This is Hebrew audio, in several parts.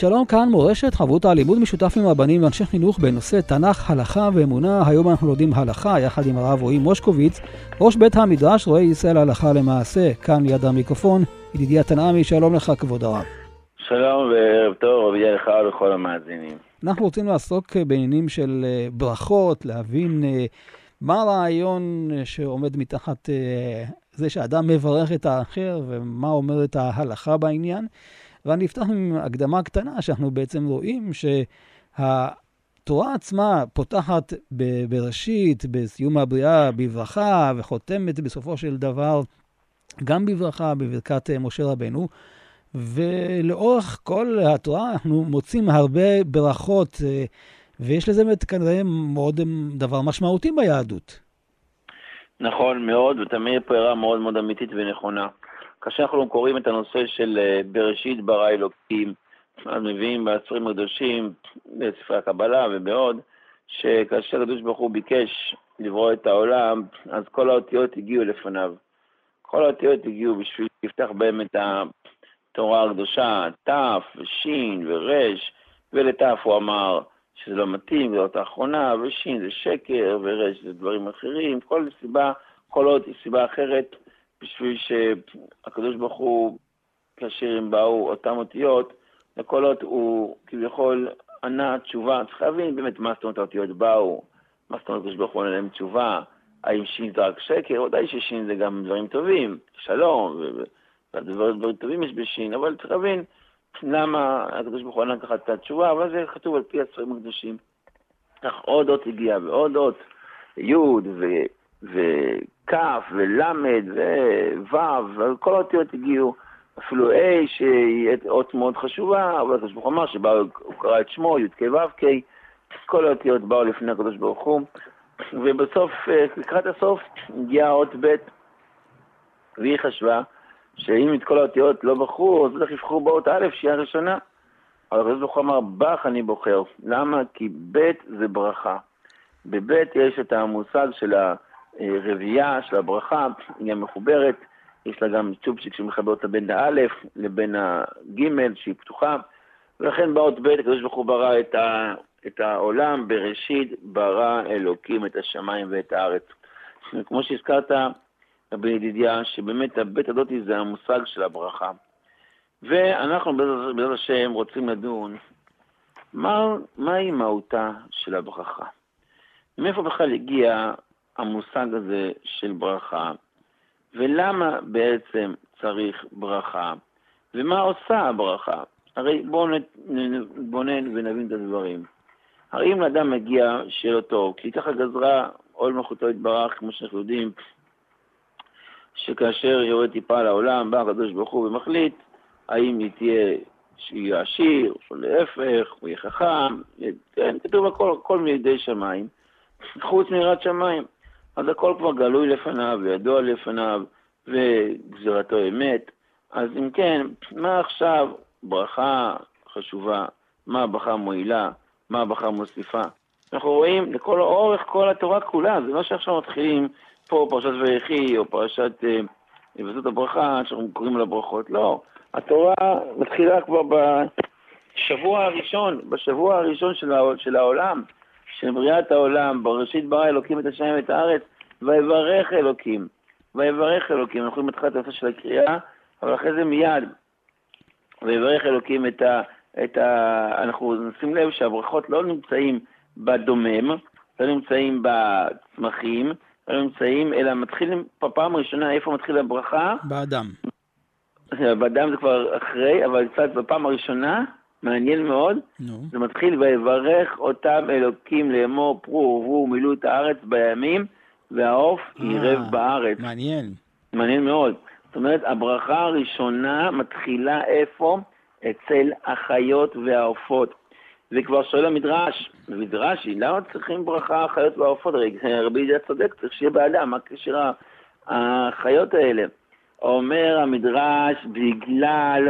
שלום, כאן מורשת, חברותא לימוד משותף עם רבנים ואנשי חינוך בנושא תנ"ך, הלכה ואמונה. היום אנחנו לומדים הלכה יחד עם הרב רועי מושקוביץ, ראש בית המדרש, רואה ישראל הלכה למעשה. כאן ליד המיקרופון, ידידיה תנעמי, שלום לך כבוד הרב. שלום וערב טוב, רבי לך ולכל המאזינים. אנחנו רוצים לעסוק בעניינים של אה, ברכות, להבין אה, מה הרעיון שעומד מתחת אה, זה שאדם מברך את האחר ומה אומרת ההלכה בעניין. ואני אפתח עם הקדמה קטנה, שאנחנו בעצם רואים שהתורה עצמה פותחת בראשית, בסיום הבריאה, בברכה, וחותמת בסופו של דבר גם בברכה, בברכת משה רבנו. ולאורך כל התורה אנחנו מוצאים הרבה ברכות, ויש לזה באמת כנראה מאוד דבר משמעותי ביהדות. נכון מאוד, פה הערה מאוד מאוד אמיתית ונכונה. כאשר אנחנו קוראים את הנושא של אה, בראשית ברא אלוקים, אז מביאים בעצרים הקדושים, בספרי הקבלה ובעוד, שכאשר הקדוש ברוך הוא ביקש לברוא את העולם, אז כל האותיות הגיעו לפניו. כל האותיות הגיעו בשביל לפתח בהם את התורה הקדושה, ת' ושין ורש, ולת' הוא אמר שזה לא מתאים, זאת האחרונה, ושין זה שקר, ורש זה דברים אחרים, כל סיבה, כל עוד היא סיבה אחרת, בשביל שהקדוש ברוך הוא, כאשר הם באו אותם אותיות, לכל אות הוא כביכול ענה תשובה. צריך להבין באמת מה זאת אומרת האותיות באו, מה זאת אומרת הקדוש ברוך הוא עונה להם תשובה, האם שין זה רק שקר? ודאי ששין זה גם דברים טובים, שלום, ודברים טובים יש בשין, אבל צריך להבין למה הקדוש ברוך הוא ענה ככה את התשובה, אבל זה כתוב על פי הספרים הקדושים. כך עוד אות הגיע ועוד אות, י' וכ' ול' וו', כל האותיות הגיעו, אפילו A, שהיא אות מאוד חשובה, אבל הקדוש ברוך הוא אמר שהוא קרא את שמו, י' כ' ו' כ', כל האותיות באו לפני הקדוש ברוך הוא, ובסוף, לקראת הסוף, הגיעה אות ב', והיא חשבה שאם את כל האותיות לא בחרו, אז בטח יבחרו באות א', שהיא הראשונה. אבל הקדוש ברוך הוא אמר, בך אני בוחר. למה? כי ב' זה ברכה. בב' יש את המושג של ה... הרביעייה של הברכה, היא גם מחוברת, יש לה גם צ'ופצ'יק שמחבר אותה בין האלף לבין הגימל שהיא פתוחה, ולכן באות ב', הקדוש ברוך הוא ברא את, ה, את העולם, בראשית ברא אלוקים את השמיים ואת הארץ. כמו שהזכרת, רבי ידידיה, שבאמת הבית הזאתי זה המושג של הברכה. ואנחנו בעזרת השם רוצים לדון מה, מהי מהותה של הברכה. מאיפה בכלל הגיע המושג הזה של ברכה, ולמה בעצם צריך ברכה, ומה עושה הברכה. הרי בואו נתבונן ונבין את הדברים. הרי אם לאדם מגיע לו טוב, כי ככה גזרה עול מלכותו יתברך, כמו שאנחנו יודעים, שכאשר יורד טיפה לעולם, בא הקדוש ברוך הוא ומחליט האם היא תהיה, שיהיה עשיר, או להפך, הוא יהיה חכם, כן, כתוב הכל, הכל מידי שמיים, חוץ מיראת שמיים. אז הכל כבר גלוי לפניו וידוע לפניו, וגזירתו אמת. אז אם כן, מה עכשיו ברכה חשובה? מה הברכה מועילה? מה הברכה מוסיפה? אנחנו רואים לכל אורך כל התורה כולה, זה לא שעכשיו מתחילים פה פרשת ויחי או פרשת אה, הברכה, שאנחנו קוראים לה ברכות, לא. התורה מתחילה כבר בשבוע הראשון, בשבוע הראשון של העולם. של בריאת העולם, בראשית ברא אלוקים את השם ואת הארץ, ויברך אלוקים. ויברך אלוקים. אנחנו להתחיל את הנושא של הקריאה, אבל אחרי זה מיד. ויברך אלוקים את ה... את ה... אנחנו נשים לב שהברכות לא נמצאים בדומם, לא נמצאים בצמחים, לא נמצאים, אלא מתחילים בפעם הראשונה, איפה מתחיל הברכה? באדם. באדם זה כבר אחרי, אבל קצת בפעם הראשונה, מעניין מאוד. נו. זה מתחיל, ויברך אותם אלוקים לאמור פרו ורבו ומילאו את הארץ בימים, והעוף אה, ירב בארץ. מעניין. מעניין מאוד. זאת אומרת, הברכה הראשונה מתחילה איפה? אצל החיות והעופות. וכבר שואל המדרש, מדרשי, למה צריכים ברכה החיות והעופות? הרי רבי ידיעה צודק, צריך שיהיה באדם, מה קשר החיות האלה? אומר המדרש, בגלל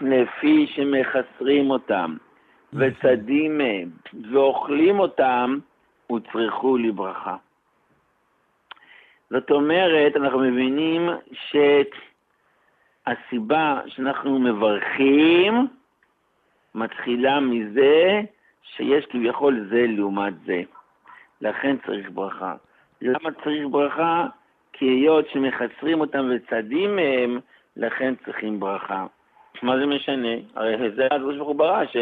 לפי שמחסרים אותם, וצדים מהם, ואוכלים אותם, הוצרכו לברכה. זאת אומרת, אנחנו מבינים שהסיבה שאנחנו מברכים מתחילה מזה שיש כביכול זה לעומת זה. לכן צריך ברכה. למה צריך ברכה? כי היות שמחסרים אותם וצדים מהם, לכן צריכים ברכה. מה זה משנה? הרי זה הקדוש ברוך הוא ברא, ש...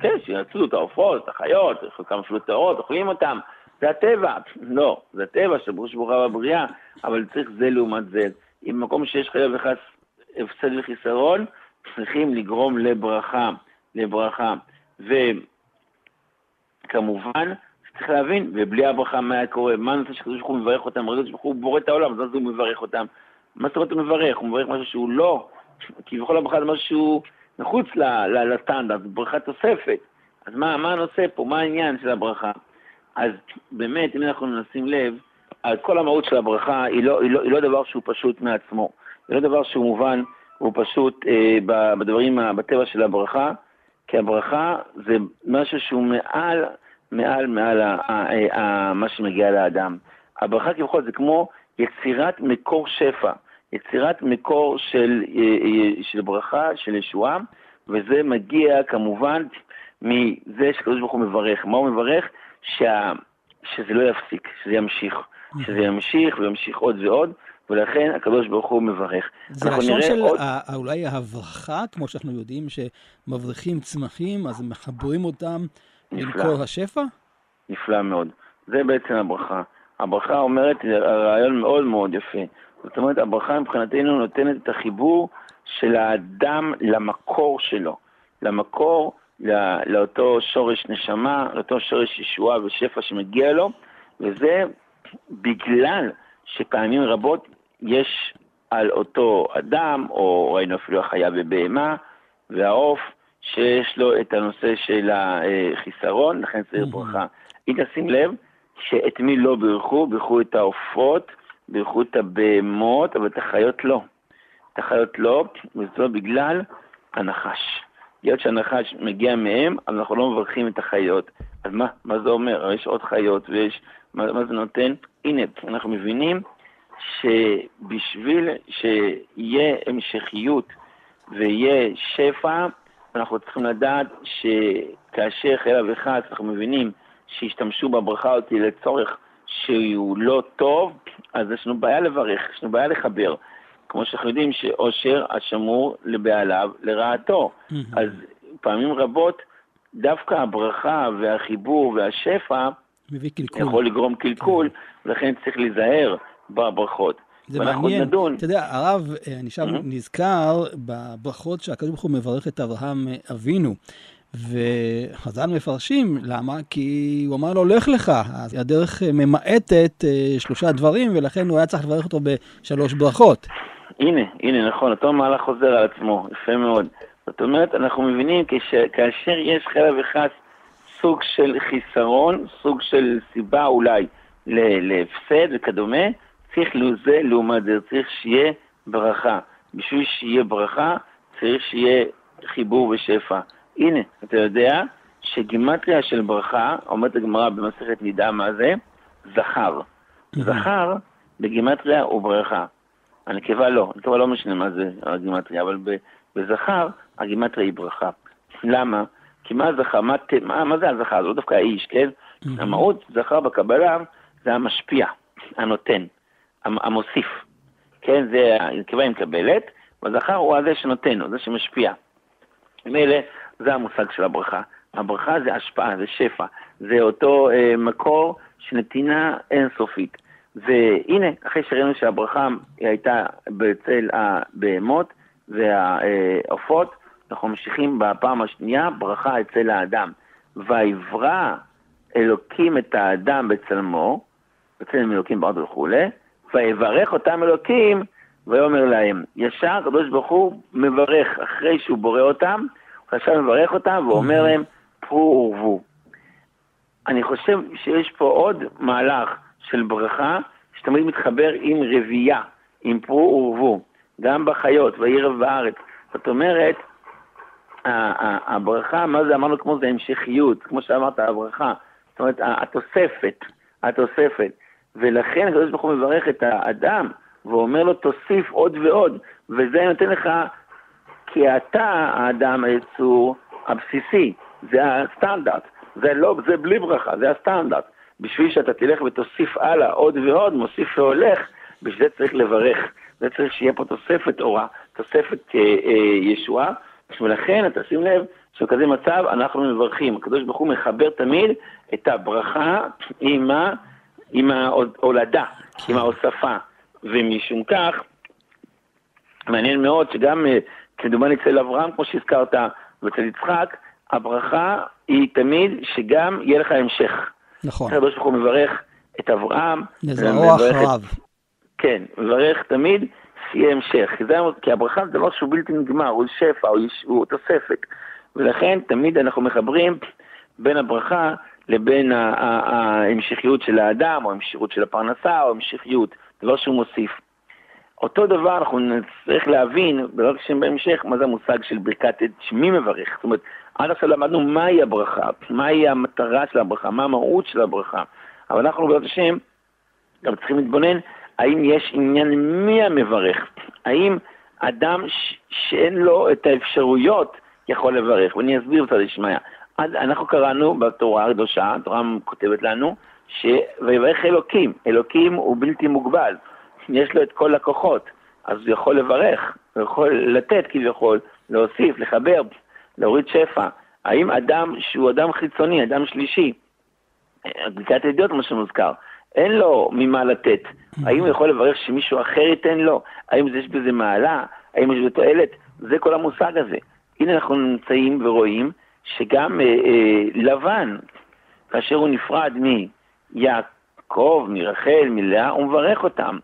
כן, שיצאו את העופות, את החיות, חלקם אפילו טהרות, אוכלים אותם. זה הטבע. לא, זה הטבע של ברוך הוא בבריאה, אבל צריך זה לעומת זה. אם במקום שיש חלילה וחס הפסד וחיסרון, צריכים לגרום לברכה, לברכה. וכמובן, צריך להבין, ובלי הברכה מה היה קורה? מה הנושא שקדוש ברוך הוא מברך אותם? הרגע ברוך הוא בורא את העולם, אז הוא מברך אותם. מה זאת אומרת הוא מברך? הוא מברך משהו שהוא לא, כביכול הברכה זה משהו מחוץ לסטנדרט, ברכה תוספת. אז מה, מה הנושא פה? מה העניין של הברכה? אז באמת, אם אנחנו נשים לב, אז כל המהות של הברכה היא לא, היא לא, היא לא דבר שהוא פשוט מעצמו. זה לא דבר שהוא מובן, הוא פשוט אה, בדברים, בטבע של הברכה, כי הברכה זה משהו שהוא מעל, מעל, מעל ה, ה, ה, ה, מה שמגיע לאדם. הברכה כביכול זה כמו יצירת מקור שפע, יצירת מקור של, אה, אה, של ברכה, של ישועה, וזה מגיע כמובן מזה שקדוש ברוך הוא מברך. מה הוא מברך? שה, שזה לא יפסיק, שזה ימשיך. שזה ימשיך וימשיך עוד ועוד, ולכן הקדוש ברוך הוא מברך. זה לשון של עוד... אולי ההברכה, כמו שאנחנו יודעים, שמבריחים צמחים, אז מחברים אותם למקור השפע? נפלא מאוד. זה בעצם הברכה. הברכה אומרת, רעיון מאוד מאוד יפה. זאת אומרת, הברכה מבחינתנו נותנת את החיבור של האדם למקור שלו, למקור לא, לאותו שורש נשמה, לאותו שורש ישועה ושפע שמגיע לו, וזה בגלל שפעמים רבות יש על אותו אדם, או ראינו אפילו החיה בבהמה, והעוף, שיש לו את הנושא של החיסרון, לכן צריך ברכה. אם תשים לב, שאת מי לא בירכו, בירכו את העופות, בירכו את הבהמות, אבל את החיות לא. את החיות לא, וזאת בגלל הנחש. היות שהנחש מגיע מהם, אז אנחנו לא מברכים את החיות. אז מה, מה זה אומר? יש עוד חיות ויש... מה, מה זה נותן? הנה, אנחנו מבינים שבשביל שיהיה המשכיות ויהיה שפע, אנחנו צריכים לדעת שכאשר חלילה וחס אנחנו מבינים שהשתמשו בברכה הזאת לצורך שהוא לא טוב, אז יש לנו בעיה לברך, יש לנו בעיה לחבר. כמו שאנחנו יודעים שעושר השמור לבעליו לרעתו. אז פעמים רבות דווקא הברכה והחיבור והשפע יכול לגרום קלקול, ולכן צריך להיזהר בברכות. זה מעניין, נדון. אתה יודע, הרב, אני שם mm-hmm. נזכר בברכות שהקדוש ברוך הוא מברך את אברהם אבינו. וחז"ל מפרשים, למה? כי הוא אמר לו, לך לך. אז הדרך ממעטת שלושה דברים, ולכן הוא היה צריך לברך אותו בשלוש ברכות. הנה, הנה, נכון, אותו מהלך חוזר על עצמו, יפה מאוד. זאת אומרת, אנחנו מבינים כאשר יש חלק וחס סוג של חיסרון, סוג של סיבה אולי להפסד וכדומה, צריך לזה לעומת זה, צריך שיהיה ברכה. בשביל שיהיה ברכה, צריך שיהיה חיבור ושפע. הנה, אתה יודע שגימטריה של ברכה, אומרת הגמרא במסכת נידה מה זה? זכר. זכר בגימטריה הוא ברכה. הנקבה לא, הנקבה לא משנה מה זה הגימטריה, אבל בזכר הגימטריה היא ברכה. למה? כי מה זכר? מה, מה, מה זה הזכר? זה לא דווקא האיש, כן? Mm-hmm. המהות זכר בקבלה זה המשפיע, הנותן, המוסיף. כן, זה הנקבה היא מקבלת, והזכר הוא הזה שנותן, הוא זה שמשפיע. ממילא זה המושג של הברכה. הברכה זה השפעה, זה שפע, זה אותו אה, מקור של נתינה אינסופית. והנה, אחרי שראינו שהברכה הייתה בצל הבהמות והעופות, אנחנו ממשיכים בפעם השנייה, ברכה אצל האדם. ויברא אלוקים את האדם בצלמו, בצלם אלוקים בארץ וכולי, ויברך אותם אלוקים, ויאמר להם. ישר הקדוש ברוך הוא מברך, אחרי שהוא בורא אותם, עכשיו מברך אותם ואומר להם, פרו ורבו. אני חושב שיש פה עוד מהלך של ברכה, שתמיד מתחבר עם רבייה, עם פרו ורבו, גם בחיות, וירב בארץ. זאת אומרת, הברכה, מה זה אמרנו כמו זה המשכיות, כמו שאמרת, הברכה. זאת אומרת, התוספת, התוספת. ולכן הקדוש ברוך הוא מברך את האדם, ואומר לו, תוסיף עוד ועוד. וזה נותן לך, כי אתה האדם היצור הבסיסי, זה הסטנדרט. זה לא, זה בלי ברכה, זה הסטנדרט. בשביל שאתה תלך ותוסיף הלאה עוד ועוד, מוסיף והולך, בשביל זה צריך לברך. זה צריך שיהיה פה תוספת אורה, תוספת אה, אה, ישועה, ולכן, אתה שים לב, שבכזה מצב אנחנו מברכים. הקדוש ברוך הוא מחבר תמיד את הברכה עם, ה, עם ההולדה, עם ההוספה. ומשום כך, מעניין מאוד שגם, כדומני אצל אברהם, כמו שהזכרת, ואצל יצחק, הברכה היא תמיד שגם יהיה לך המשך. נכון. הקדוש ברוך הוא מברך את אברהם. לזרוע אחריו. כן, מברך תמיד שיהיה המשך. כי, זה, כי הברכה זה דבר שהוא בלתי נגמר, הוא שפע, הוא, הוא תוספת. ולכן תמיד אנחנו מחברים בין הברכה לבין ההמשכיות של האדם, או ההמשכיות של הפרנסה, או ההמשכיות, דבר שהוא מוסיף. אותו דבר אנחנו נצטרך להבין, בעזרת השם בהמשך, מה זה המושג של ברכת עד, שמי מברך. זאת אומרת, עד עכשיו למדנו מהי הברכה, מהי המטרה של הברכה, מה המהות של הברכה. אבל אנחנו בעזרת השם גם צריכים להתבונן האם יש עניין מי המברך, האם אדם שאין לו את האפשרויות יכול לברך, ואני אסביר את הדשמיא. אנחנו קראנו בתורה הקדושה, התורה כותבת לנו, ש... ויברך אלוקים, אלוקים הוא בלתי מוגבל, יש לו את כל הכוחות, אז הוא יכול לברך, הוא יכול לתת כביכול, להוסיף, לחבר, להוריד שפע. האם אדם שהוא אדם חיצוני, אדם שלישי, בדיקת ידיעות מה שמוזכר, אין לו ממה לתת. האם הוא יכול לברך שמישהו אחר ייתן לו? האם יש בזה מעלה? האם יש בזה תועלת? זה כל המושג הזה. הנה אנחנו נמצאים ורואים שגם אה, אה, לבן, כאשר הוא נפרד מיעקב, מרחל, מלאה, הוא מברך אותם.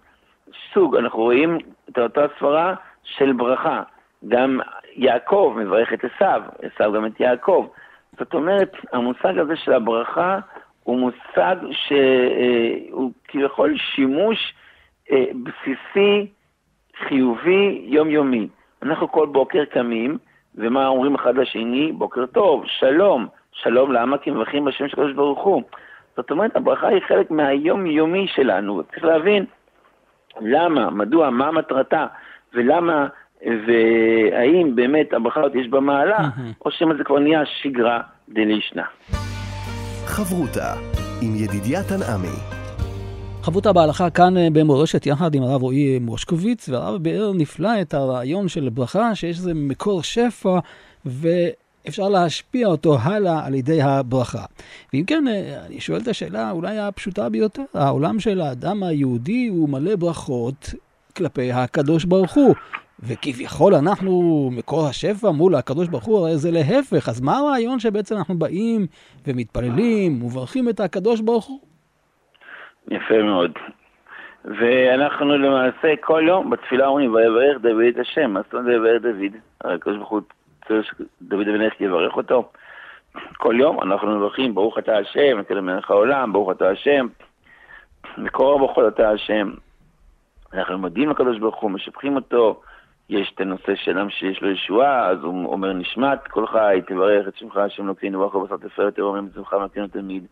סוג, אנחנו רואים את אותה סברה של ברכה. גם יעקב מברך את עשיו, עשיו גם את יעקב. זאת אומרת, המושג הזה של הברכה הוא מושג שהוא כביכול שימוש אה, בסיסי, חיובי, יומיומי. אנחנו כל בוקר קמים, ומה אומרים אחד לשני? בוקר טוב, שלום. שלום למה? כי מברכים בשם של הקדוש ברוך הוא. זאת אומרת, הברכה היא חלק מהיומיומי שלנו. צריך להבין למה, מדוע, מה מטרתה, ולמה, והאם באמת הברכה הזאת יש בה מעלה, או שמא זה כבר נהיה שגרה דלישנה. חברותה עם ידידיה תנעמי. חברותה בהלכה כאן אה, במורשת יחד עם הרב רועי מושקוביץ, והרב באר נפלא את הרעיון של ברכה, שיש איזה מקור שפע, ואפשר להשפיע אותו הלאה על ידי הברכה. ואם כן, אה, אני שואל את השאלה אולי הפשוטה ביותר, העולם של האדם היהודי הוא מלא ברכות כלפי הקדוש ברוך הוא. וכביכול אנחנו מקור השפע מול הקדוש ברוך הוא, הרי זה להפך. אז מה הרעיון שבעצם אנחנו באים ומתפללים ומברכים את הקדוש ברוך הוא? יפה מאוד. ואנחנו למעשה כל יום בתפילה אומרים, ויברך דוד השם. מה זאת אומרת ויברך דוד? הרי הקדוש ברוך הוא צריך שדוד המלך יברך אותו. כל יום אנחנו מברכים, ברוך אתה השם, נתן למלך העולם, ברוך אתה השם. מקור הברכות אתה השם. אנחנו מודים לקדוש ברוך הוא, משבחים אותו. יש את הנושא של אדם שיש לו ישועה, אז הוא אומר נשמת כל חי, תברך את שמך, השם אלוקינו, ברוך הוא בשר תפארת, תרומם מצווך ומתינו תמיד.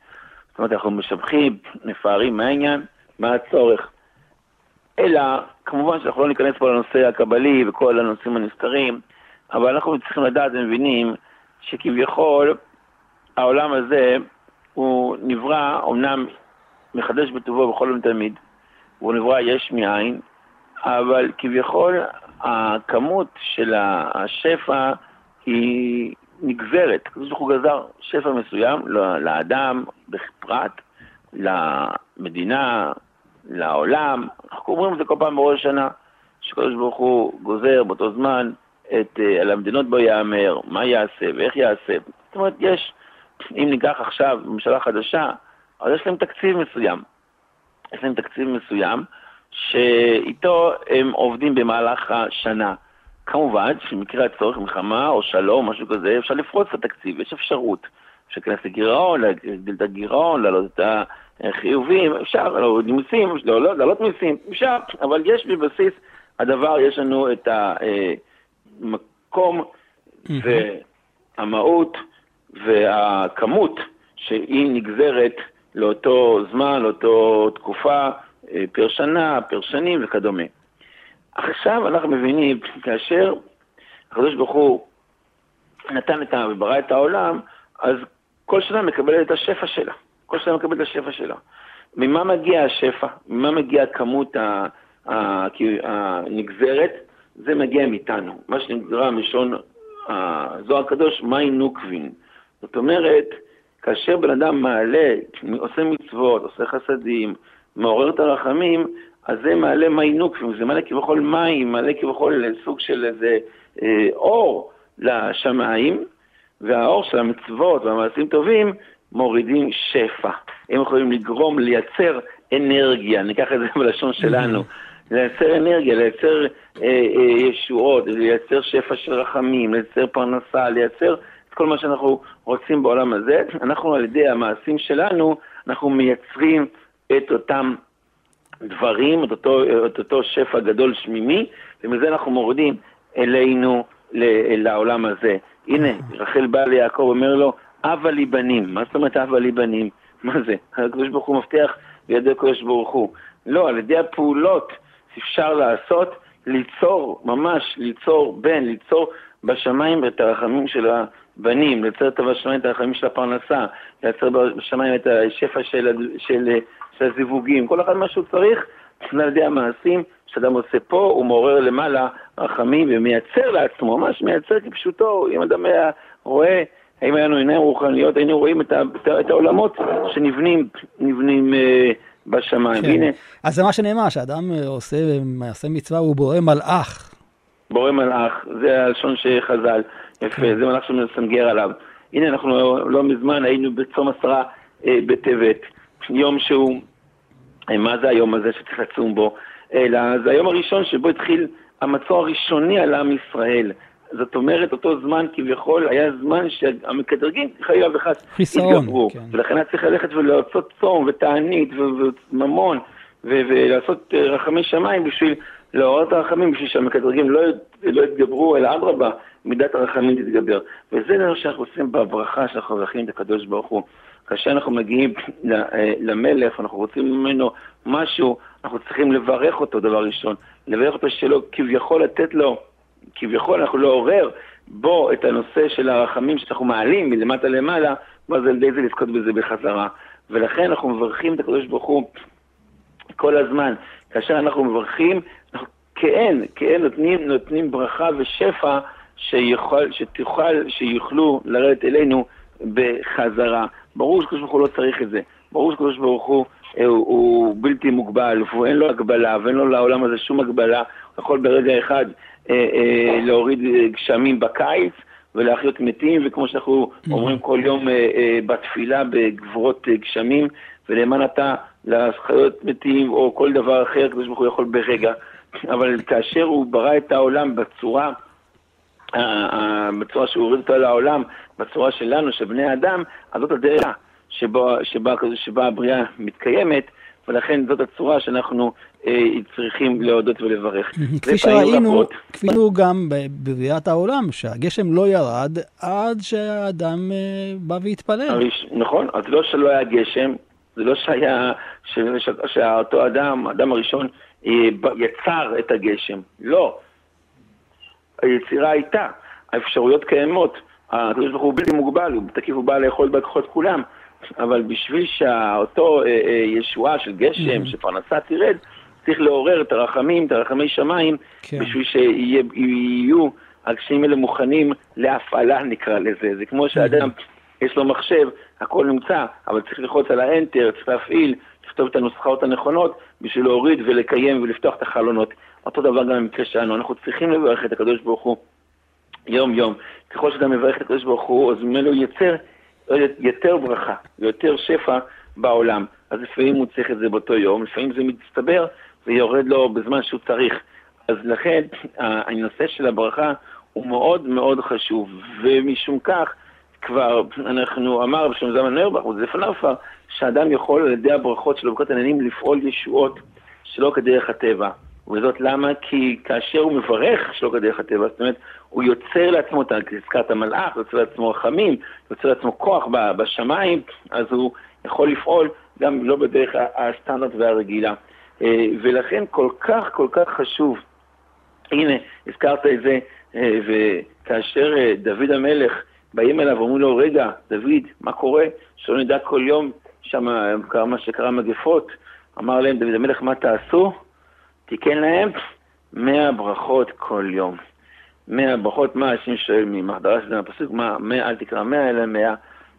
זאת אומרת, אנחנו משבחים, מפארים, מה העניין? מה הצורך? אלא, כמובן שאנחנו לא ניכנס פה לנושא הקבלי וכל הנושאים הנסתרים, אבל אנחנו צריכים לדעת ומבינים שכביכול העולם הזה הוא נברא, אמנם מחדש בטובו בכל יום תמיד, הוא נברא יש מאין, אבל כביכול הכמות של השפע היא נגזרת. הקדוש ברוך הוא גזר שפע מסוים לאדם בפרט, למדינה, לעולם. אנחנו אומרים את זה כל פעם בראש השנה, שקדוש ברוך הוא גוזר באותו זמן את, אה, על המדינות בו יאמר, מה יעשה ואיך יעשה. זאת אומרת, יש, אם ניקח עכשיו ממשלה חדשה, אז יש להם תקציב מסוים. יש להם תקציב מסוים, שאיתו הם עובדים במהלך השנה. כמובן שבמקרה הצורך מלחמה או שלום, משהו כזה, אפשר לפרוץ את התקציב, יש אפשרות. אפשר להיכנס לגירעון, להגדיל את הגירעון, להעלות את החיובים, אפשר, להוריד מיסים, להעלות מיסים, אפשר, אבל יש בבסיס הדבר, יש לנו את המקום והמהות והכמות שהיא נגזרת לאותו זמן, לאותו תקופה, אה, פר שנה, פר שנים וכדומה. עכשיו אנחנו מבינים, כאשר הקדוש ברוך הוא נתן את ה... וברא את העולם, אז כל שנה מקבלת את השפע שלה. כל שנה מקבלת את השפע שלה. ממה מגיע השפע? ממה מגיעה כמות הנגזרת? זה מגיע מאיתנו. מה שנקרא מלשון הזוהר הקדוש, מי נוקבין. זאת אומרת, כאשר בן אדם מעלה, עושה מצוות, עושה חסדים, מעורר את הרחמים, אז זה מעלה מי נוקבין, זה מעלה כביכול מים, מעלה כביכול סוג של איזה אה, אור לשמיים, והאור של המצוות והמעשים טובים מורידים שפע. הם יכולים לגרום, לייצר אנרגיה, ניקח את זה בלשון שלנו, לייצר אנרגיה, לייצר אה, אה, ישועות, לייצר שפע של רחמים, לייצר פרנסה, לייצר את כל מה שאנחנו רוצים בעולם הזה. אנחנו על ידי המעשים שלנו, אנחנו מייצרים את אותם דברים, את אותו, את אותו שפע גדול שמימי, ומזה אנחנו מורידים אלינו, לעולם הזה. הנה, רחל באה ליעקב, אומר לו, אבא לי בנים. מה זאת אומרת אבא לי בנים? מה זה? הקדוש ברוך הוא מבטיח בידי הקדוש ברוך הוא. לא, על ידי הפעולות אפשר לעשות, ליצור, ממש ליצור בן, ליצור בשמיים את הרחמים של הבנים, לייצר בשמיים את הרחמים של הפרנסה, לייצר בשמיים את השפע של, של, של הזיווגים, כל אחד מה שהוא צריך, על ידי המעשים שאדם עושה פה, הוא מעורר למעלה רחמים ומייצר לעצמו, ממש מייצר כפשוטו, אם אדם היה רואה, האם היה לנו עיניים רוחניות, היינו רואים את, ה, את, את העולמות שנבנים נבנים, אה, בשמיים. כן. הנה. אז זה מה שנאמר, שאדם עושה מעשה מצווה, הוא בורא מלאך. בורא מלאך, זה הלשון שחז"ל, יפה, כן. זה מלאך שמסנגר עליו. הנה, אנחנו לא, לא מזמן היינו בצום עשרה אה, בטבת, יום שהוא, אה, מה זה היום הזה שצריך לצום בו? אלא זה היום הראשון שבו התחיל המצור הראשוני על עם ישראל. זאת אומרת, אותו זמן כביכול היה זמן שהמקדרגים חלילה וחס התגברו. כן. ולכן היה צריך ללכת ולעשות צום ותענית וממון ולעשות אה, רחמי שמיים בשביל לעורר את הרחמים, בשביל שהמקדרגים לא, לא יתגברו, אלא אדרבה, מידת הרחמים תתגבר. וזה מה שאנחנו עושים בברכה שאנחנו מברכים את הקדוש ברוך הוא. כאשר אנחנו מגיעים אה, למלך, אנחנו רוצים ממנו משהו, אנחנו צריכים לברך אותו דבר ראשון. לברך אותו שלא כביכול לתת לו, כביכול אנחנו לעורר בו את הנושא של הרחמים שאנחנו מעלים מלמטה למעלה, ואז על ידי זה לזכות בזה בחזרה. ולכן אנחנו מברכים את הקדוש ברוך הוא כל הזמן. כאשר אנחנו מברכים, אנחנו כאין, כאין נותנים, נותנים ברכה ושפע שיכול, שתוכל, שיוכלו לרדת אלינו בחזרה. ברור שקדוש ברוך הוא לא צריך את זה. ברור שקדוש ברוך הוא הוא, הוא בלתי מוגבל, ואין לו הגבלה, ואין לו לעולם הזה שום הגבלה. הוא יכול ברגע אחד אה, אה, להוריד גשמים בקיץ ולהחיות מתים, וכמו שאנחנו mm-hmm. אומרים כל יום אה, אה, בתפילה בגבורות אה, גשמים, ולמען אתה לחיות מתים או כל דבר אחר, הקדוש ברוך הוא יכול ברגע. אבל כאשר הוא ברא את העולם בצורה, בצורה שהוא הוריד אותו לעולם, בצורה שלנו, של בני אדם, אז זאת הדרך שבה, שבה, שבה הבריאה מתקיימת, ולכן זאת הצורה שאנחנו אה, צריכים להודות ולברך. כפי שראינו, כפי שראינו גם בבריאת העולם, שהגשם לא ירד עד שהאדם אה, בא והתפלל. נכון, אז לא שלא היה גשם, זה לא שהיה, שאותו אדם, האדם הראשון, אה, יצר את הגשם, לא. היצירה הייתה, האפשרויות קיימות. הקדוש ברוך הוא בלתי מוגבל, הוא תקיף הוא בא לאכול בכוחות כולם, אבל בשביל שאותו אה, אה, ישועה של גשם, mm-hmm. שפרנסה תרד, צריך לעורר את הרחמים, את הרחמי שמיים, כן. בשביל שיהיו הגשמים האלה מוכנים להפעלה נקרא לזה. זה כמו שאדם. יש לו מחשב, הכל נמצא, אבל צריך ללחוץ על האנטר, צריך להפעיל, לכתוב את הנוסחאות הנכונות, בשביל להוריד ולקיים ולפתוח את החלונות. אותו דבר גם במקרה שלנו, אנחנו צריכים לברך את הקדוש ברוך הוא יום-יום. ככל שאתה מברך את הקדוש ברוך הוא, אז ממנו הוא יוצר יותר ברכה ויותר שפע בעולם. אז לפעמים הוא צריך את זה באותו יום, לפעמים זה מצטבר, ויורד לו בזמן שהוא צריך. אז לכן הנושא של הברכה הוא מאוד מאוד חשוב, ומשום כך כבר אנחנו אמר בשם זמן נרבך, וזה כבר, שאדם יכול על ידי הברכות של ברכות עננים לפעול ישועות שלא כדרך הטבע. וזאת למה? כי כאשר הוא מברך שלא כדרך הטבע, זאת אומרת, הוא יוצר לעצמו, אתה הזכרת מלאך, יוצר לעצמו רחמים, יוצר לעצמו כוח בשמיים, אז הוא יכול לפעול גם לא בדרך הסטנדרט והרגילה. אה, ולכן כל כך כל כך חשוב, הנה, הזכרת את זה, אה, וכאשר אה, דוד המלך באים אליו ואומרים לו, רגע, דוד, מה קורה? שלא נדע כל יום שם קרה מה שקרה מגפות. אמר להם דוד המלך, מה תעשו? תיקן להם מאה ברכות כל יום. מאה ברכות, מה השם שואל ממחדרה של הפסוק, מה, מאה, אל תקרא מאה אלא מאה.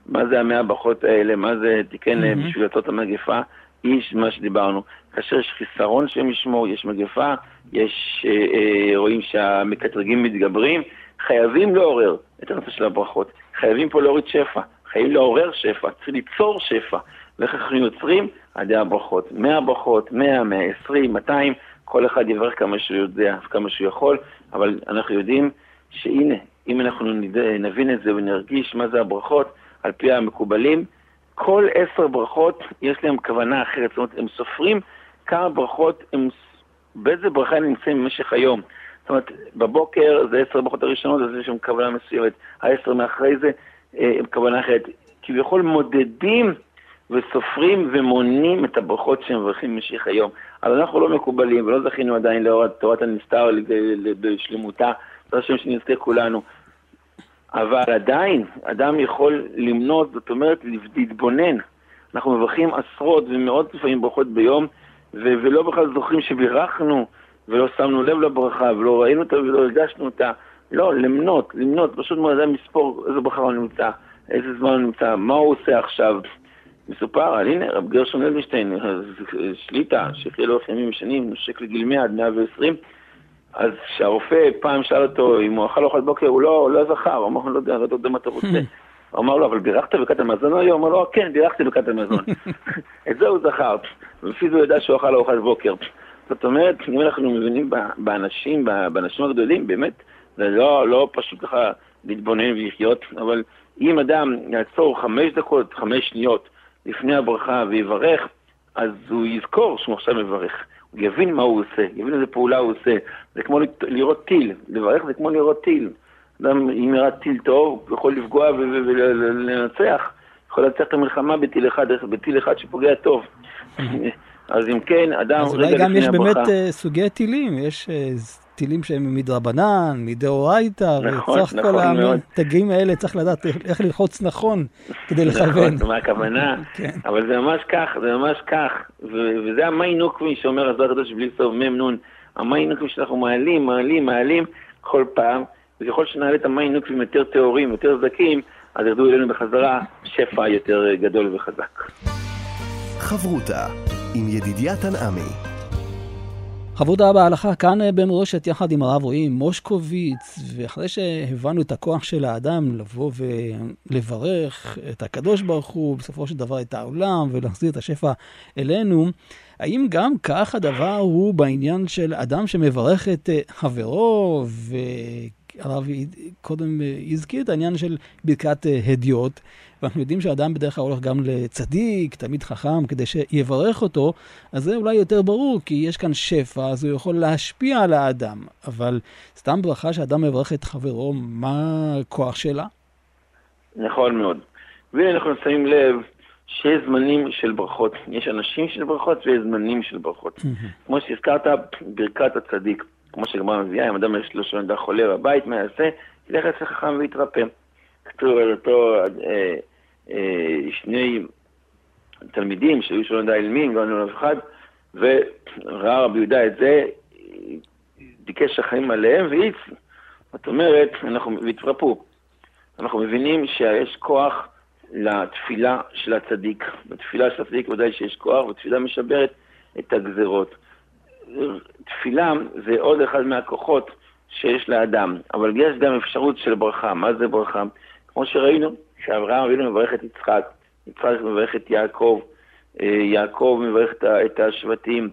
מה זה המאה ברכות האלה? מה זה תיקן להם. בשביל לעשות המגפה? איש, מה שדיברנו. כאשר יש חיסרון שהם ישמור, יש מגפה, יש, אה, אה, רואים שהמקטרגים מתגברים, חייבים לעורר את הנושא של הברכות. חייבים פה להוריד שפע, חייבים לעורר שפע, צריך ליצור שפע. ואיך אנחנו יוצרים? על ידי הברכות. 100 ברכות, 100, 120, 200, כל אחד יברך כמה שהוא יודע, כמה שהוא יכול, אבל אנחנו יודעים שהנה, אם אנחנו נבין את זה ונרגיש מה זה הברכות, על פי המקובלים, כל עשר ברכות יש להם כוונה אחרת, זאת אומרת, הם סופרים כמה ברכות, הם, באיזה ברכה הם נמצאים במשך היום. זאת אומרת, בבוקר זה עשר ברכות הראשונות, אז יש שם כוונה מסוימת. העשר מאחרי זה אה, הם כוונה אחרת. כביכול מודדים וסופרים ומונים את הברכות שהם מברכים במשך היום. אבל אנחנו לא מקובלים ולא זכינו עדיין לאור תורת הנסתר בשלמותה, זה השם שנזכה כולנו. אבל עדיין, אדם יכול למנות, זאת אומרת, להתבונן. אנחנו מברכים עשרות ומאות לפעמים ברכות ביום, ו- ולא בכלל זוכרים שבירכנו, ולא שמנו לב לברכה, ולא ראינו אותה ולא הרגשנו אותה. לא, למנות, למנות, פשוט מאוד אדם מספור איזה ברכה הוא נמצא, איזה זמן הוא נמצא, מה הוא עושה עכשיו. מסופר על, הנה, רב גרשון אלבשטיין, שליטה, שיחיה לאורך ימים שנים, נושק לגיל 100 עד 120, אז כשהרופא פעם שאל אותו אם הוא אכל אוכלת בוקר, הוא לא, לא זכר, הוא אמר, לא יודע, לא יודע מה אתה רוצה. אמר לו, אבל בירכת ברכת המזון היום? אמר לו, כן, בירכתי ברכת המזון. את זה הוא זכר, ולפי זה הוא ידע שהוא אכל אוכלת בוקר. זאת אומרת, אם אנחנו מבינים באנשים, באנשים הגדולים, באמת, זה לא, לא פשוט ככה להתבונן ולחיות, אבל אם אדם יעצור חמש דקות, חמש שניות, לפני הברכה ויברך, אז הוא יזכור שהוא עכשיו מברך. הוא יבין מה הוא עושה, יבין איזה פעולה הוא עושה. זה כמו לראות טיל, לברך זה כמו לראות טיל. אדם, אם יראה טיל טוב, יכול לפגוע ולנצח. יכול לנצח את המלחמה בטיל אחד, בטיל אחד שפוגע טוב. אז אם כן, אדם רגע לפני הברכה... אז אולי גם יש באמת uh, סוגי טילים, יש uh, טילים שהם מדרבנן, מדאורייתא, נכון, וצריך נכון כל. התגים האלה, צריך לדעת איך ללחוץ נכון כדי נכון, לכוון. נכון, מה הכוונה, כן. אבל זה ממש כך, זה ממש כך, וזה המאי נוקבי שאומר הזוהר הקדוש בלי סוף מ"ם נ', המאי נוקבי שאנחנו מעלים, מעלים, מעלים כל פעם, וככל שנעלה את המאי נוקבים יותר טהורים, יותר זקים, אז ירדו אלינו בחזרה שפע יותר גדול וחזק. חברותה עם ידידיה תנעמי חברותה בהלכה כאן אה, במורשת יחד עם הרב רועי מושקוביץ, ואחרי שהבנו את הכוח של האדם לבוא ולברך את הקדוש ברוך הוא, בסופו של דבר את העולם, ולהחזיר את השפע אלינו, האם גם כך הדבר הוא בעניין של אדם שמברך את אה, חברו, והרב קודם אה, הזכיר את העניין של ברכת הדיוט, ואנחנו יודעים שאדם בדרך כלל הולך גם לצדיק, תמיד חכם, כדי שיברך אותו, אז זה אולי יותר ברור, כי יש כאן שפע, אז הוא יכול להשפיע על האדם. אבל סתם ברכה שאדם מברך את חברו, מה הכוח שלה? נכון מאוד. והנה אנחנו שמים לב שיש זמנים של ברכות. יש אנשים של ברכות ויש זמנים של ברכות. כמו שהזכרת, ברכת הצדיק. כמו שגמרא מביאה, אם אדם יש לו שלא חולה בבית, מה יעשה? ילך אצל חכם ויתרפא. כתוב על אותו אה, אה, שני תלמידים שהיו שלא נדע אילמים, ענו לאף אחד, וראה רבי יהודה את זה, ביקש החיים עליהם והעיץ. זאת אומרת, אנחנו, והתרפאו. אנחנו מבינים שיש כוח לתפילה של הצדיק. בתפילה של הצדיק ודאי שיש כוח, ותפילה משברת את הגזרות. תפילה זה עוד אחד מהכוחות שיש לאדם, אבל יש גם אפשרות של ברכה. מה זה ברכה? כמו שראינו, שאברהם אבינו מברך את יצחק, יצחק מברך את יעקב, אה, יעקב מברך את השבטים,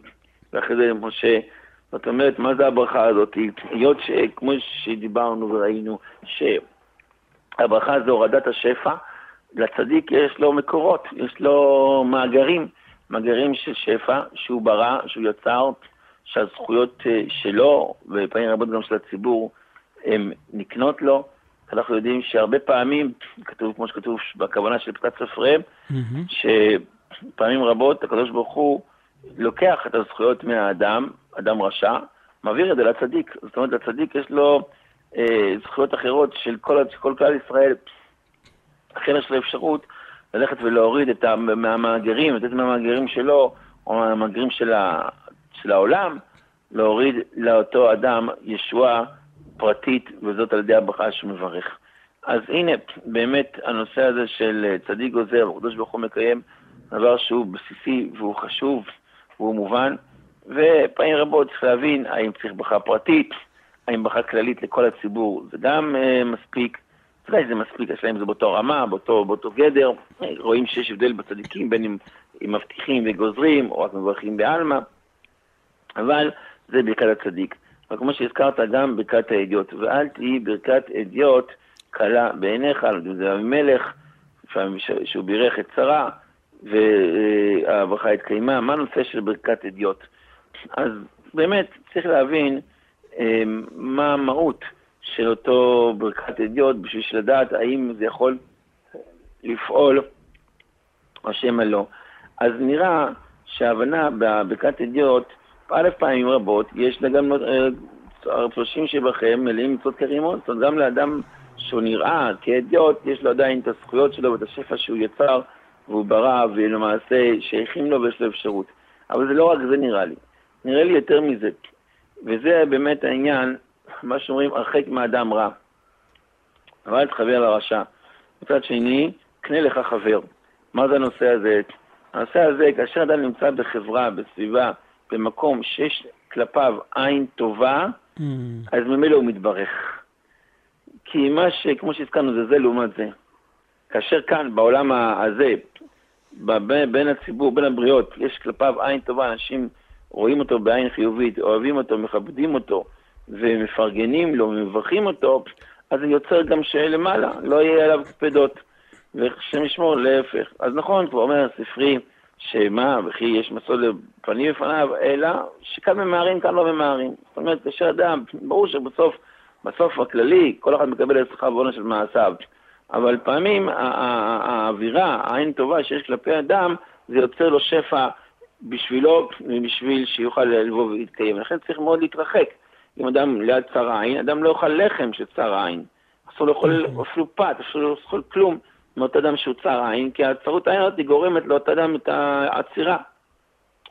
ואחרי זה משה. זאת אומרת, מה זה הברכה הזאת? היות שכמו שדיברנו וראינו, שהברכה זה הורדת השפע, לצדיק יש לו מקורות, יש לו מאגרים, מאגרים של שפע שהוא ברא, שהוא יצר, שהזכויות אה, שלו, ופעמים רבות גם של הציבור, הן נקנות לו. אנחנו יודעים שהרבה פעמים, כתוב כמו שכתוב בכוונה של פתת ספריהם, mm-hmm. שפעמים רבות הקדוש ברוך הוא לוקח את הזכויות מהאדם, אדם רשע, מעביר את זה לצדיק. זאת אומרת, לצדיק יש לו אה, זכויות אחרות של כל, כל כלל ישראל. לכן יש לו אפשרות ללכת ולהוריד את ה, מהמאגרים, לתת מהמאגרים שלו, או מהמאגרים של, של העולם, להוריד לאותו אדם ישועה פרטית, וזאת על ידי הברכה שהוא מברך. אז הנה, באמת, הנושא הזה של צדיק גוזר, הקדוש ברוך הוא מקיים דבר שהוא בסיסי והוא חשוב והוא מובן, ופעמים רבות צריך להבין האם צריך ברכה פרטית, האם ברכה כללית לכל הציבור, זה גם uh, מספיק. ודאי זה מספיק, השאלה אם זה באותו רמה, באותו, באותו גדר. רואים שיש הבדל בצדיקים בין אם מבטיחים וגוזרים, או רק מברכים בעלמא, אבל זה ברכת הצדיק. אבל כמו שהזכרת, גם ברכת האדיוט. ואל תהי ברכת אדיוט קלה בעיניך, זה אבימלך, שהוא בירך את שרה, והברכה התקיימה. מה הנושא של ברכת אדיוט? אז באמת צריך להבין אה, מה המהות של אותו ברכת אדיוט בשביל לדעת האם זה יכול לפעול או שמא לא. אז נראה שההבנה בברכת אדיוט, א' פעמים רבות, יש לה גם הפרשים שבכם מלאים מצוות כרימות, זאת אומרת גם לאדם שהוא נראה כאדיוט, יש לו עדיין את הזכויות שלו ואת השפע שהוא יצר והוא ברא ולמעשה שייכים לו ויש לו אפשרות. אבל זה לא רק זה נראה לי. נראה לי יותר מזה. וזה באמת העניין, מה שאומרים, הרחק מאדם רע. אבל תחבר לרשע. מצד שני, קנה לך חבר. מה זה הנושא הזה? הנושא הזה, כאשר אדם נמצא בחברה, בסביבה, במקום שיש כלפיו עין טובה, mm. אז ממילא הוא מתברך. כי מה ש... כמו שהזכרנו, זה זה לעומת זה. כאשר כאן, בעולם הזה, בין הציבור, בין הבריות, יש כלפיו עין טובה, אנשים רואים אותו בעין חיובית, אוהבים אותו, מכבדים אותו, ומפרגנים לו, ומברכים אותו, אז זה יוצר גם שלמעלה, לא יהיה עליו קפדות. ושם ישמור, להפך. אז נכון, כבר אומר הספרי, שמה, וכי יש מסוד לפנים בפניו, אלא שכאן ממהרים, כאן לא ממהרים. זאת אומרת, כאשר אדם, ברור שבסוף, בסוף הכללי, כל אחד מקבל את שכר ועונש של מעשיו. אבל פעמים האווירה, העין טובה שיש כלפי אדם, זה יוצר לו שפע בשבילו ובשביל שיוכל לבוא ולהתקיים. לכן צריך מאוד להתרחק. אם אדם ליד צר העין, אדם לא יאכל לחם של צר העין. אסור לאכול אפילו פת, אסור לאכול כלום מאותו אדם שהוא צר העין, כי הצרות העין הזאת גורמת לאותו אדם את העצירה.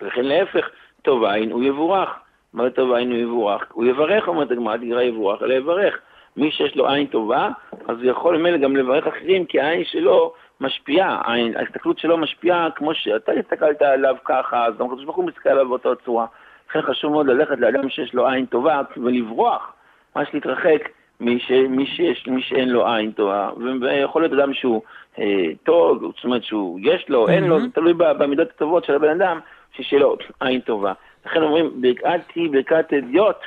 וכן להפך, טוב העין הוא יבורך. מה זה טוב העין הוא יבורך? הוא יברך, אומרת הגמרא, תקרא יבורך, אלא יברך. מי שיש לו עין טובה, אז הוא יכול ממילא גם לברך אחרים, כי העין שלו משפיעה, ההסתכלות שלו משפיעה כמו שאתה הסתכלת עליו ככה, אז גם הקדוש ברוך הוא מסתכל עליו באותה צורה. לכן חשוב מאוד ללכת לאדם שיש לו עין טובה ולברוח, ממש להתרחק מי, ש, מי, שיש, מי שאין לו עין טובה. ויכול להיות אדם שהוא אה, טוב, זאת אומרת שהוא, יש לו, אין לו, זה תלוי במידות הטובות של הבן אדם, שיהיה לו עין טובה. לכן אומרים, ברכת היא ברכת אדיוט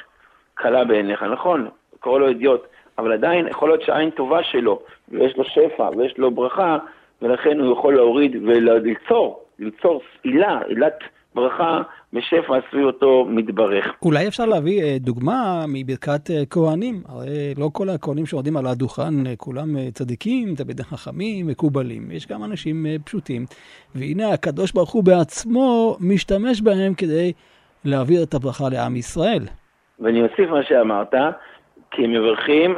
קלה בעיניך, נכון? קורא לו אדיוט, אבל עדיין יכול להיות שהעין טובה שלו, ויש לו שפע, ויש לו ברכה, ולכן הוא יכול להוריד וליצור, ליצור עילה, עילת ברכה בשפע סביב אותו מתברך. אולי אפשר להביא אה, דוגמה מברכת אה, כהנים, הרי לא כל הכהנים שעומדים על הדוכן אה, כולם צדיקים, תלמידי חכמים, מקובלים, יש גם אנשים פשוטים, והנה הקדוש ברוך הוא בעצמו משתמש בהם כדי להעביר את הברכה לעם ישראל. ואני אוסיף מה שאמרת, כי הם מברכים,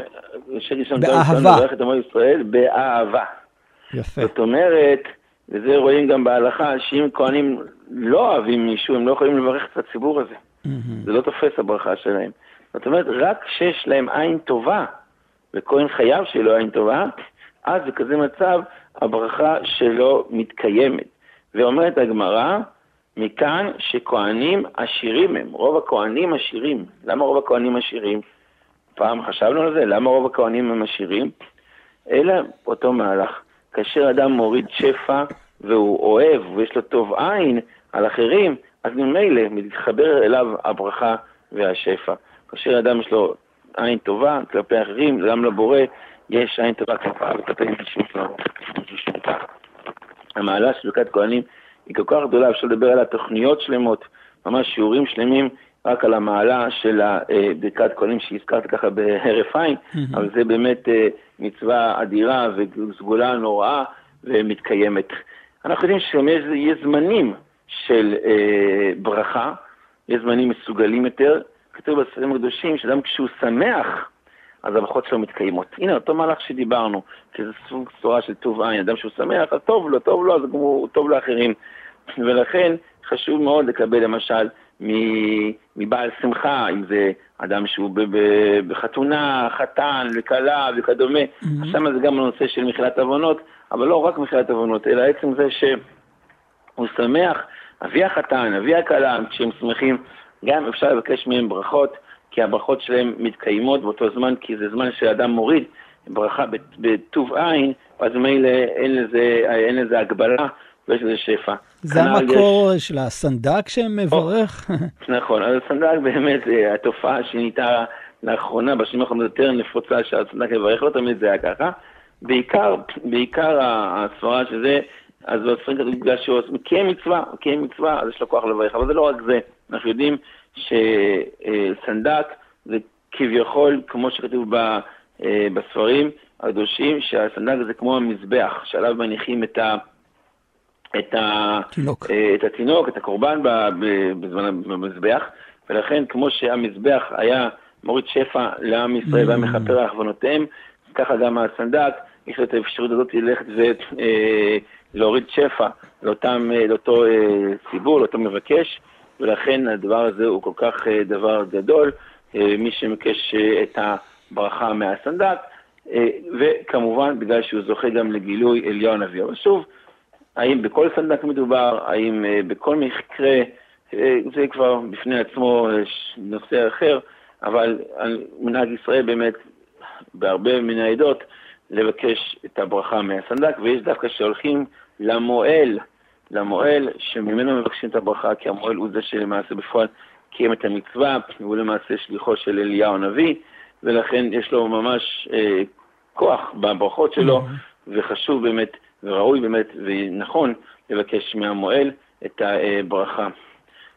באהבה. מברך את עמו ישראל באהבה. יפה. זאת אומרת, וזה רואים גם בהלכה, שאם כהנים לא אוהבים מישהו, הם לא יכולים לברך את הציבור הזה. זה לא תופס הברכה שלהם. זאת אומרת, רק כשיש להם עין טובה, וכהן חייב שיהיה לו עין טובה, אז בכזה מצב הברכה שלו מתקיימת. ואומרת הגמרא, מכאן שכהנים עשירים הם, רוב הכהנים עשירים. למה רוב הכהנים עשירים? פעם חשבנו על זה, למה רוב הכהנים הם עשירים? אלא אותו מהלך. כאשר אדם מוריד שפע והוא אוהב ויש לו טוב עין על אחרים, אז ממילא מתחבר אליו הברכה והשפע. כאשר אדם יש לו עין טובה כלפי אחרים, גם לבורא, יש עין טובה כלפיו וכלפי מישהו שלו. המעלה של ברכת כהנים היא כל כך גדולה, אפשר לדבר על התוכניות שלמות, ממש שיעורים שלמים רק על המעלה של ברכת כהנים שהזכרת ככה בהרף עין, אבל זה באמת אה, מצווה אדירה וסגולה נוראה ומתקיימת. אנחנו יודעים שיש זמנים של אה, ברכה, יש זמנים מסוגלים יותר. כתוב בספרים הקדושים שאדם כשהוא שמח, אז הברכות שלו מתקיימות. הנה, אותו מהלך שדיברנו, שזה סוג צורה של טוב עין. אדם שהוא שמח, אז טוב לו, טוב לו, אז הוא טוב לאחרים. ולכן חשוב מאוד לקבל למשל מבעל שמחה, אם זה אדם שהוא בחתונה, חתן וכלה וכדומה. Mm-hmm. שם זה גם הנושא של מחילת עוונות, אבל לא רק מחילת עוונות, אלא עצם זה שהוא שמח, אבי החתן, אבי הכלה, כשהם שמחים, גם אפשר לבקש מהם ברכות, כי הברכות שלהם מתקיימות באותו זמן, כי זה זמן שאדם מוריד ברכה בטוב עין, אז מילא אין לזה, אין לזה הגבלה ויש לזה שפע. זה המקור יש... של הסנדק שמברך? נכון, אז הסנדק באמת, התופעה שנהייתה לאחרונה, בשנים האחרונות יותר נפוצה שהסנדק מברך, לא תמיד זה היה ככה. בעיקר, בעיקר הסברה שזה, אז בספרים כתוב בגלל שהוא מקיים מצווה, מקיים מצווה, אז יש לו כוח לברך, אבל זה לא רק זה. אנחנו יודעים שסנדק זה כביכול, כמו שכתוב אה, בספרים הקדושים, שהסנדק זה כמו המזבח, שעליו מניחים את ה... את, תינוק. אה, את התינוק, את הקורבן בזמן המזבח, ולכן כמו שהמזבח היה מוריד שפע לעם ישראל mm. והמכפר עוונותיהם, ככה גם הסנדק, יש לו את האפשרות הזאת ללכת ולהוריד שפע לאותם, לאותו ציבור, לאותו מבקש, ולכן הדבר הזה הוא כל כך דבר גדול, מי שמבקש את הברכה מהסנדק, וכמובן בגלל שהוא זוכה גם לגילוי אליהו הנביא. אבל שוב, האם בכל סנדק מדובר, האם בכל מקרה, זה כבר בפני עצמו נושא אחר, אבל מנהג ישראל באמת בהרבה מן העדות לבקש את הברכה מהסנדק, ויש דווקא שהולכים למועל, למועל שממנו מבקשים את הברכה, כי המועל הוא זה שלמעשה בפועל קיים את המצווה, הוא למעשה שליחו של אליהו הנביא, ולכן יש לו ממש אה, כוח בברכות שלו, mm-hmm. וחשוב באמת, וראוי באמת, ונכון לבקש מהמועל את הברכה.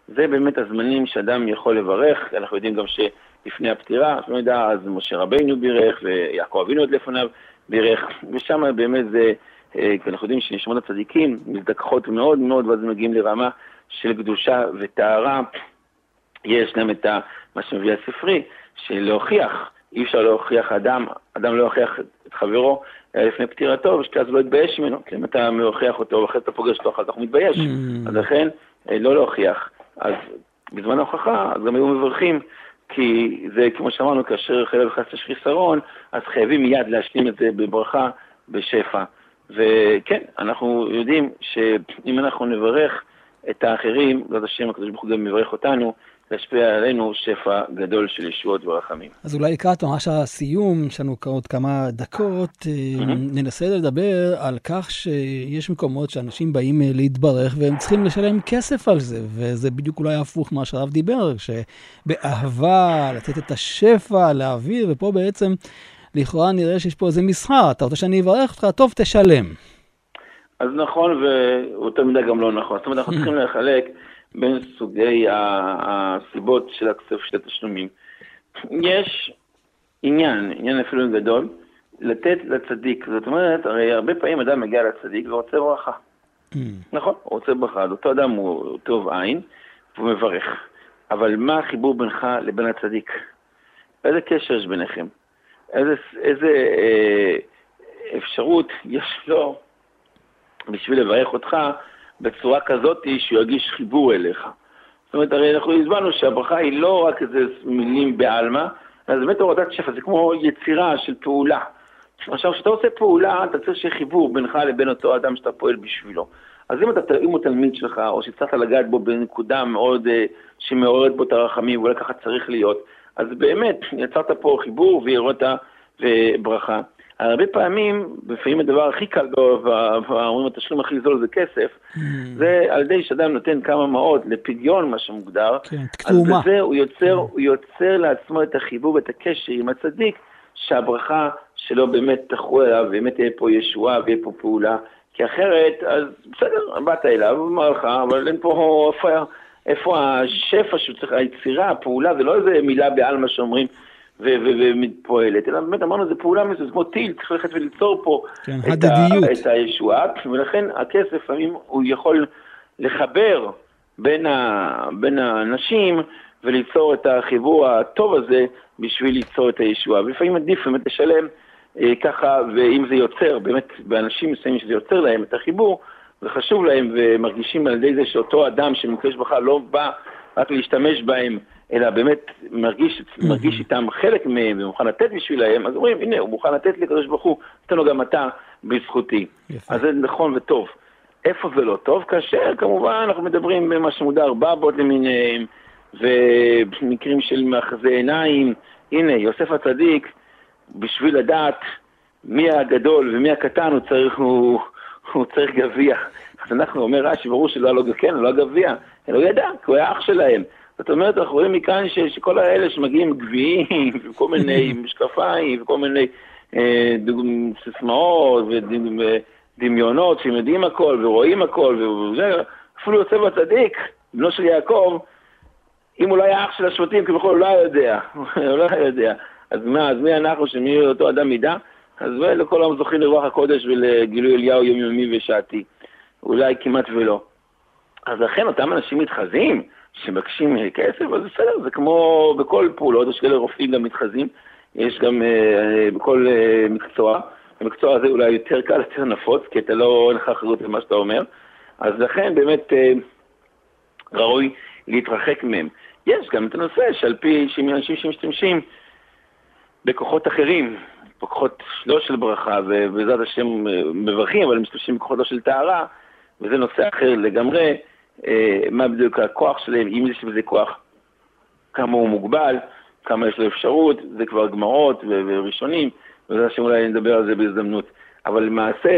זה באמת הזמנים שאדם יכול לברך, אנחנו יודעים גם ש... לפני הפטירה, שלא נדע, אז משה רבינו בירך, ויעקב אבינו עוד לפניו בירך, ושם באמת זה, אה, אנחנו יודעים שנשמות הצדיקים מזדככות מאוד מאוד, ואז מגיעים לרמה של קדושה וטהרה. יש גם את מה שמביא הספרי, שלהוכיח, אי אפשר להוכיח אדם, אדם לא יוכיח את חברו לפני פטירתו, ושאז לא יתבייש ממנו, כי אם אתה מוכיח אותו, ואחרי אתה פוגש אותו, אחר כך הוא מתבייש. Mm. אז לכן, אה, לא להוכיח. אז בזמן ההוכחה, אז גם היו מברכים כי זה, כמו שאמרנו, כאשר חייב וחס יש חיסרון, אז חייבים מיד להשלים את זה בברכה, בשפע. וכן, אנחנו יודעים שאם אנחנו נברך את האחרים, בעזרת השם הקדוש ברוך הוא גם יברך אותנו, להשפיע עלינו שפע גדול של ישועות ורחמים. אז אולי לקראת ממש הסיום, יש לנו עוד כמה דקות, mm-hmm. ננסה לדבר על כך שיש מקומות שאנשים באים אה, להתברך והם צריכים לשלם כסף על זה, וזה בדיוק אולי הפוך ממה שהרב דיבר, שבאהבה, לתת את השפע, להעביר, ופה בעצם לכאורה נראה שיש פה איזה מסחר, אתה רוצה שאני אברך אותך, טוב, תשלם. אז נכון, ואותה מידה גם לא נכון. זאת אומרת, אנחנו צריכים לחלק בין סוגי הסיבות של הכסף של התשלומים. יש עניין, עניין אפילו גדול, לתת לצדיק. זאת אומרת, הרי הרבה פעמים אדם מגיע לצדיק ורוצה ברכה. Mm. נכון, הוא רוצה ברכה, אז אותו אדם הוא טוב עין, והוא מברך. אבל מה החיבור בינך לבין הצדיק? איזה קשר יש ביניכם? איזה, איזה אה, אפשרות יש לו בשביל לברך אותך בצורה כזאת שהוא ירגיש חיבור אליך. זאת אומרת, הרי אנחנו הסברנו שהברכה היא לא רק איזה מילים בעלמא, אלא זה באמת הורדת שפע, זה כמו יצירה של פעולה. עכשיו, כשאתה עושה פעולה, אתה צריך שיהיה חיבור בינך לבין אותו אדם שאתה פועל בשבילו. אז אם, אתה, אם הוא תלמיד שלך, או שהצלחת לגעת בו בנקודה מאוד, אה, שמעוררת בו את הרחמים, ואולי ככה צריך להיות, אז באמת, יצרת פה חיבור וירדת וברכה. הרבה פעמים, לפעמים הדבר הכי קל, ואומרים התשלום הכי זול זה כסף, mm. זה על ידי שאדם נותן כמה מעות לפדיון, מה שמוגדר, כן, אז בזה הוא יוצר, mm. הוא יוצר לעצמו את החיבור ואת הקשר עם הצדיק, שהברכה שלו באמת תחו אליו, באמת יהיה פה ישועה ויהיה פה פעולה, כי אחרת, אז בסדר, באת אליו, הוא אמר לך, אבל אין פה, איפה, איפה השפע שהוא צריך, היצירה, הפעולה, זה לא איזה מילה בעלמא שאומרים, ופועלת, אלא באמת אמרנו, זו פעולה מסוימת, כמו טיל, צריך ללכת וליצור פה כן, את, ה, את הישועה, ולכן הכסף לפעמים הוא יכול לחבר בין, ה, בין האנשים וליצור את החיבור הטוב הזה בשביל ליצור את הישועה. ולפעמים עדיף באמת לשלם אה, ככה, ואם זה יוצר, באמת, באנשים מסוימים שזה יוצר להם את החיבור, זה חשוב להם, ומרגישים על ידי זה שאותו אדם שמקדש ברכה לא בא רק להשתמש בהם, אלא באמת מרגיש, מרגיש איתם חלק מהם ומוכן לתת בשבילהם, אז אומרים, הנה, הוא מוכן לתת לי לקדוש ברוך הוא, תן לו גם אתה בזכותי. יפה. אז זה נכון וטוב. איפה זה לא טוב? כאשר כמובן אנחנו מדברים במה שמודר בבות למיניהם, ומקרים של מאחזי עיניים. הנה, יוסף הצדיק, בשביל לדעת מי הגדול ומי הקטן, הוא צריך, הוא, הוא צריך גביע. אז אנחנו, אומר רש"י, ברור שלא היה לו, כן, לא היה גביע, אלא הוא ידע, כי הוא היה אח שלהם. זאת אומרת, אנחנו רואים מכאן ש, שכל האלה שמגיעים גביעים, וכל מיני משקפיים, וכל מיני אה, סיסמאות ודמיונות, שהם יודעים הכל ורואים הכל, וזה, אפילו יוסף הצדיק, בנו של יעקב, אם הוא לא היה אח של השבטים, כביכול הוא לא היה יודע, הוא לא היה יודע. אז מה, אז מי אנחנו שמי אותו אדם מידה? אז לכל העם זוכים לרוח הקודש ולגילוי אליהו יומיומי ושעתי. אולי כמעט ולא. אז לכן אותם אנשים מתחזים, שמבקשים כסף, אז בסדר, זה כמו בכל פעולות, יש כאלה רופאים גם מתחזים, יש גם uh, בכל uh, מקצוע. במקצוע הזה אולי יותר קל, יותר נפוץ, כי אתה לא, אין לך אחריות למה שאתה אומר. אז לכן באמת uh, ראוי להתרחק מהם. יש גם את הנושא שעל פי אנשים שמשתמשים בכוחות אחרים, בכוחות לא של ברכה, ובעזרת השם מברכים, אבל משתמשים בכוחות לא של טהרה, וזה נושא אחר לגמרי. אה, מה בדיוק הכוח שלהם, אם יש בזה כוח, כמה הוא מוגבל, כמה יש לו אפשרות, זה כבר גמרות וראשונים, וזה השם אולי נדבר על זה בהזדמנות. אבל למעשה,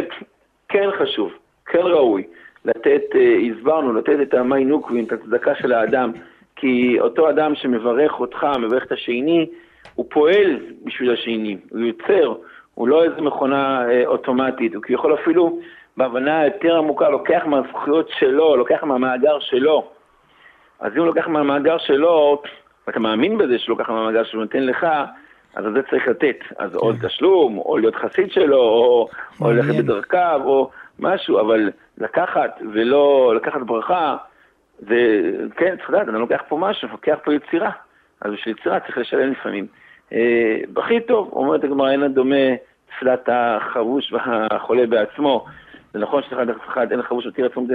כן חשוב, כן ראוי, לתת, אה, הסברנו, לתת את המי נוקווין, את הצדקה של האדם, כי אותו אדם שמברך אותך, מברך את השני, הוא פועל בשביל השני, הוא יוצר, הוא לא איזה מכונה אה, אוטומטית, הוא כביכול אפילו בהבנה יותר עמוקה, לוקח מהזכויות שלו, לוקח מהמאגר שלו. אז אם הוא לוקח מהמאגר שלו, ואתה מאמין בזה שהוא לוקח מהמאגר שהוא נותן לך, אז זה צריך לתת. אז או כן. תשלום, או להיות חסיד שלו, או, או ללכת בדרכיו, או משהו, אבל לקחת ולא לקחת ברכה, זה, כן, צריך לדעת, אני לוקח פה משהו, לוקח פה יצירה. אז בשביל יצירה צריך לשלם לפעמים. אה, הכי טוב, אומרת הגמרא, אין הדומה תפילת החבוש והחולה בעצמו. זה נכון שאחד אחד אין חבוש אותי רצון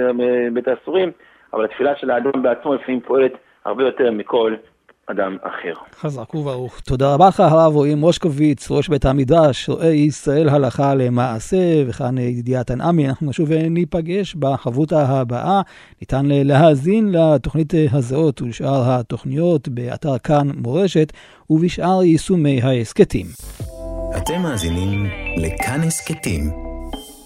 בית האסורים, אבל התפילה של האדם בעצמו לפעמים פועלת הרבה יותר מכל אדם אחר. חזק וברוך. תודה רבה לך, הרב רועי מושקוביץ, ראש בית המדרש, רואה ישראל הלכה למעשה, וכאן ידידיה תנעמי. אנחנו נשוב וניפגש בחברותה הבאה. ניתן להאזין לתוכנית הזהות ולשאר התוכניות באתר כאן מורשת ובשאר יישומי ההסכתים. אתם מאזינים לכאן הסכתים.